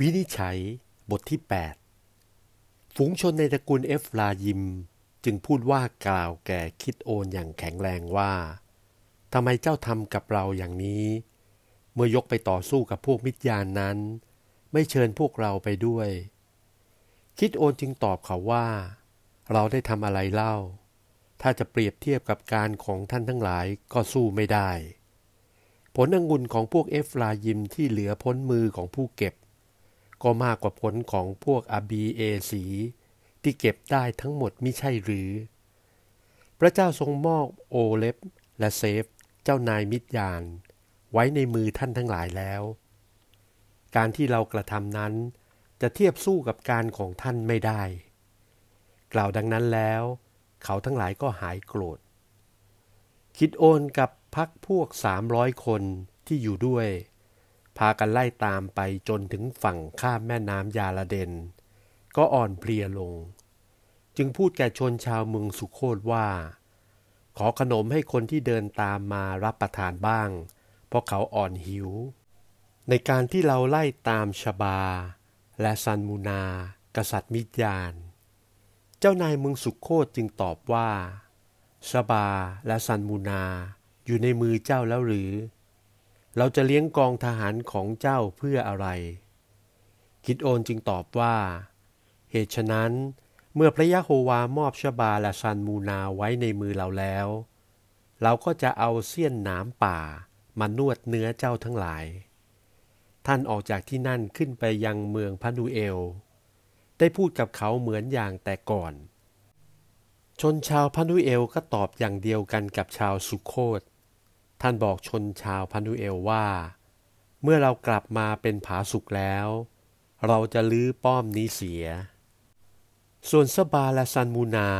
วินิจฉัย บทที่ 8 ฝูงชนในตระกูลเอฟลายิม จึงพูดว่ากล่าวแก่คิดโอนอย่างแข็งแรงว่าทำไมเจ้าทำกับเราอย่างนี้ เมื่อยกไปต่อสู้กับพวกมิตรยานนั้น ไม่เชิญพวกเราไปด้วย คิดโอนจึงตอบเขาว่า เราได้ทำอะไรเล่า ถ้าจะเปรียบเทียบกับการของท่านทั้งหลายก็สู้ไม่ได้ ผลองุ่นของพวกเอฟลายิมที่เหลือพ้นมือของผู้เก็บ ก็มากกว่าผลของพวกอาบีเอสีที่เก็บได้ทั้งหมดมิใช่หรือ พระเจ้าทรงมอบโอเลฟและเซฟ เจ้านายมิตรยาน ไว้ในมือท่านทั้งหลายแล้ว การที่เรากระทำนั้นจะเทียบสู้กับการของท่านไม่ได้ กล่าวดังนั้นแล้ว เขาทั้งหลายก็หายโกรธ คิดโอนกับพักพวกสามร้อยคนที่อยู่ด้วย พากันไล่ตามไปจนถึงฝั่งข้ามแม่น้ำยาลาเดน ก็อ่อนเพลียลง จึงพูดแก่ชนชาวเมืองสุโคตว่า ขอขนมให้คนที่เดินตามมารับประทานบ้าง เพราะเขาอ่อนหิว ในการที่เราไล่ตามชบา และซันมูนา กษัตริย์มิดยาน เจ้านายเมืองสุโคตจึงตอบว่าชบาและซันมูนาอยู่ในมือเจ้าแล้วหรือ เราจะเลี้ยงกองทหารของเจ้าเพื่ออะไรกิดโอนจึงตอบว่า เหตุฉะนั้น เมื่อพระยะโฮวามอบชบาและซันมูนาไว้ในมือเราแล้ว เราก็จะเอาเสี้ยนหนามป่ามานวดเนื้อเจ้าทั้งหลาย ท่านออกจากที่นั่นขึ้นไปยังเมืองพนูเอล ได้พูดกับเขาเหมือนอย่างแต่ก่อน ชนชาวพานูเอลก็ตอบอย่างเดียวกันกับชาวสุโคต ท่านบอกชนชาวพานูเอลว่า เมื่อเรากลับมาเป็นผาสุกแล้ว เราจะลื้อป้อมนี้เสีย ส่วนสบาและซันมูนา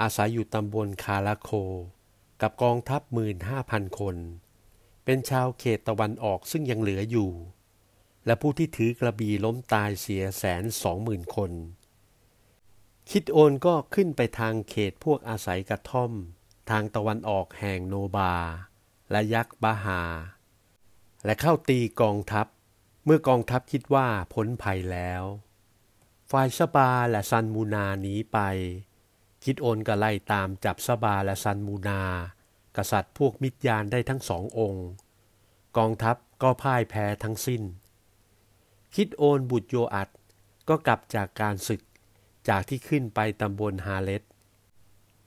อาศัยอยู่ตำบลคาราโค กับกองทัพหมื่นห้าพันคน เป็นชาวเขตตะวันออกซึ่งยังเหลืออยู่ และผู้ที่ถือกระบี่ล้มตายเสียแสนสองหมื่นคน คิดโอนก็ขึ้นไปทางเขตพวกอาศัยกระท่อม ทางตะวันออกแห่งโนบา และยักษ์บาฮาและเข้าตีกองทัพ เมื่อกองทัพคิดว่าพ้นภัยแล้วฝ่ายสบาและซันมูนาหนีไป คิดโอนก็ไล่ตามจับสบาและซันมูนา กษัตริย์พวกมิตรยานได้ทั้งสององค์ กองทัพก็พ่ายแพ้ทั้งสิ้น คิดโอนบุตรโยอัดก็กลับจากการศึกจากที่ขึ้นไปตำบลฮาเลต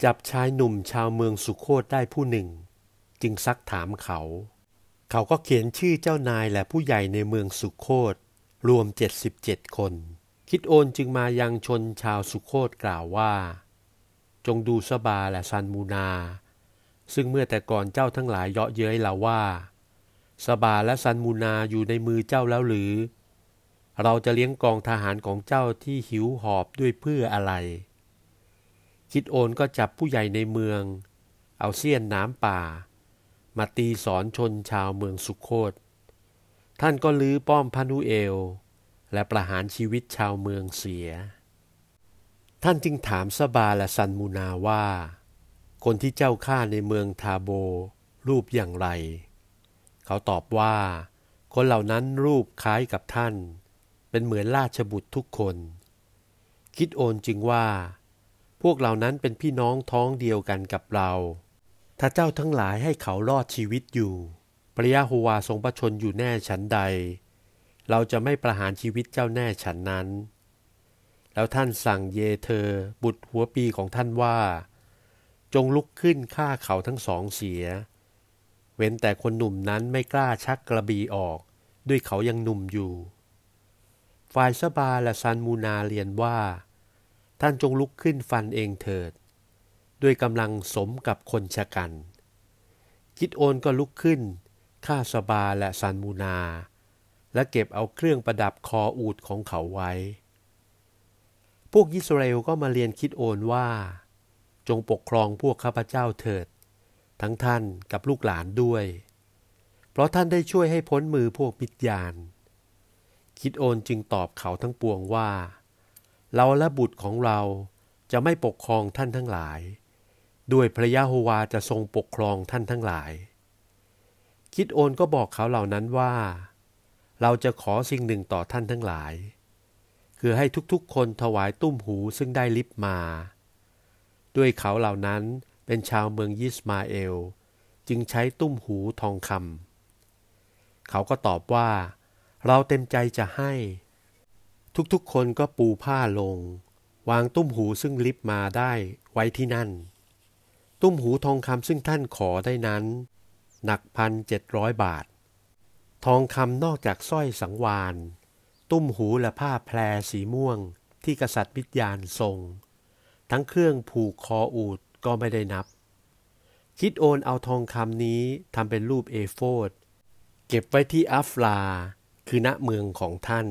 จับชายหนุ่มชาวเมืองสุโคตได้ผู้หนึ่ง จึงซักถามเขา เขาก็เขียนชื่อเจ้านายและผู้ใหญ่ในเมืองสุโคตรวมเจ็ดสิบเจ็ดคน คิดโอนจึงมายังชนชาวสุโคตกล่าวว่า จงดูสบาและซันมูนา ซึ่งเมื่อแต่ก่อนเจ้าทั้งหลายเยาะเย้ยเราว่า สบาและซันมูนาอยู่ในมือเจ้าแล้วหรือ เราจะเลี้ยงกองทหารของเจ้าที่หิวหอบด้วยเพื่ออะไร คิดโอนก็จับผู้ใหญ่ในเมือง เอาเสี้ยนน้ำป่า มาตีสอนชนชาวเมืองสุโคต ท่านก็ลื้อป้อมพานุเอล และประหารชีวิตชาวเมืองเสีย ท่านจึงถามสบาและซันมูนาว่า คนที่เจ้าฆ่าในเมืองทาโบ รูปอย่างไร เขาตอบว่า คนเหล่านั้นรูปคล้ายกับท่าน เป็นเหมือนราชบุตรทุกคน คิดโอนจึงว่า พวกเหล่านั้นเป็นพี่น้องท้องเดียวกันกับเรา ถ้าเจ้าทั้งหลายให้เขารอดชีวิตอยู่ พระยะโฮวาทรงประชนอยู่แน่ฉันใด เราจะไม่ประหารชีวิตเจ้าแน่ฉันนั้น แล้วท่านสั่งเยเธอ บุตรหัวปีของท่านว่า จงลุกขึ้นฆ่าเขาทั้งสองเสีย เว้นแต่คนหนุ่มนั้นไม่กล้าชักกระบีออก ด้วยเขายังหนุ่มอยู่ ฝ่ายสบาและซันมูนาเรียนว่า ท่านจงลุกขึ้นฟันเองเถิด ด้วยกำลังสมกับคนชะกันคิดโอนก็ลุกขึ้นฆ่าสบาและซันมูนา และเก็บเอาเครื่องประดับคออูดของเขาไว้ พวกยิสราเอลก็มาเรียนคิดโอนว่า จงปกครองพวกข้าพเจ้าเถิด ทั้งท่านกับลูกหลานด้วย เพราะท่านได้ช่วยให้พ้นมือพวกมิตรยาน คิดโอนจึงตอบเขาทั้งปวงว่า เราและบุตรของเราจะไม่ปกครองท่านทั้งหลาย ด้วยพระยะโฮวาจะทรงปกครองท่านทั้งหลาย คิดโอนก็บอกเขาเหล่านั้นว่า เราจะขอสิ่งหนึ่งต่อท่านทั้งหลาย คือให้ทุกๆคนถวายตุ้มหูซึ่งได้ลิบมา ด้วยเขาเหล่านั้นเป็นชาวเมืองยิสมาเอล จึงใช้ตุ้มหูทองคำเขาก็ตอบว่า เราเต็มใจจะให้ ทุกๆคนก็ปูผ้าลง วางตุ้มหูซึ่งลิบมาได้ไว้ที่นั่น ตุ้มหูทองคำซึ่งท่านขอได้นั้น หนักพันเจ็ดร้อยบาท ทองคำนอกจากสร้อยสังวาน ตุ้มหูและผ้าแพรสีม่วงที่กษัตริย์วิญญาณทรง ทั้งเครื่องผูกคออูดก็ไม่ได้นับ คิดโอนเอาทองคำนี้ทำเป็นรูปเอโฟดเก็บไว้ที่อัฟลา คือณเมืองของท่าน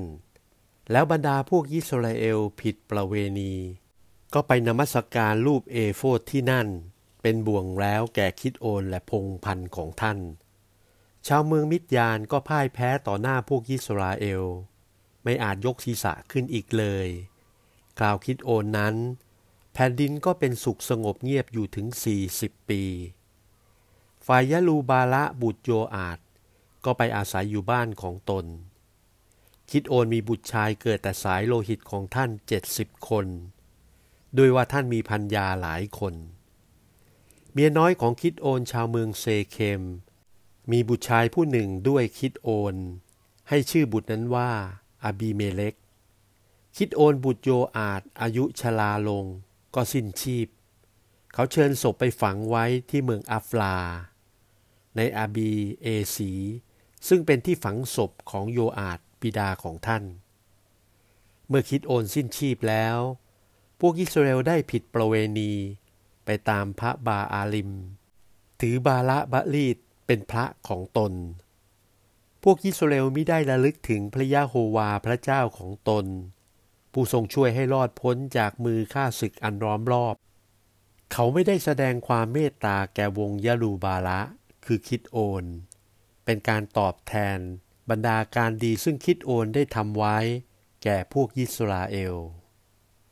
แล้วบรรดาพวกยิสราเอลผิดประเวณี ก็ไปนมัสการรูปเอโฟดที่นั่น เป็นบ่วงแล้วแก่คิดโอนและพงพันของท่าน ชาวเมืองมิดยานก็พ่ายแพ้ต่อหน้าพวกยิสราเอล ไม่อาจยกศีรษะขึ้นอีกเลยกล่าวคิดโอนนั้น แผ่นดินก็เป็นสุขสงบเงียบอยู่ถึง 40 ปี ฝ่ายยะลูบาละบุตรโยอาดก็ไปอาศัยอยู่บ้านของตน คิดโอนมีบุตรชายเกิดแต่สายโลหิตของท่านเจ็ดสิบคนโดยว่าท่านมีพันยาหลายคน มียน้อยของคิดโอนชาวเมืองเซเคม มีบุตรชายผู้หนึ่งด้วยคิดโอน ให้ชื่อบุตรนั้นว่าอาบีเมเล็กคิดโอนบุตรโยอาดอายุชลาลง ก็สิ้นชีพ เขาเชิญศพไปฝังไว้ที่เมืองอัฟลา ในอาบีเอสี ซึ่งเป็นที่ฝังศพของโยอาดบิดาของท่าน เมื่อคิดโอนสิ้นชีพแล้ว พวกอิสราเอลได้ผิดประเวณี ไปตามพระบาอาลิม ถือบาละบะลีดเป็นพระของตน พวกอิสราเอลมิได้ระลึกถึงพระยะโฮวาพระเจ้าของตน ผู้ทรงช่วยให้รอดพ้นจากมือข้าศึกอันร้อมรอบ เขาไม่ได้แสดงความเมตตาแก่วงยะลูบาละคือคิดโอน เป็นการตอบแทนบรรดาการดีซึ่งคิดโอนได้ทำไว้ แก่พวกยิสราเอล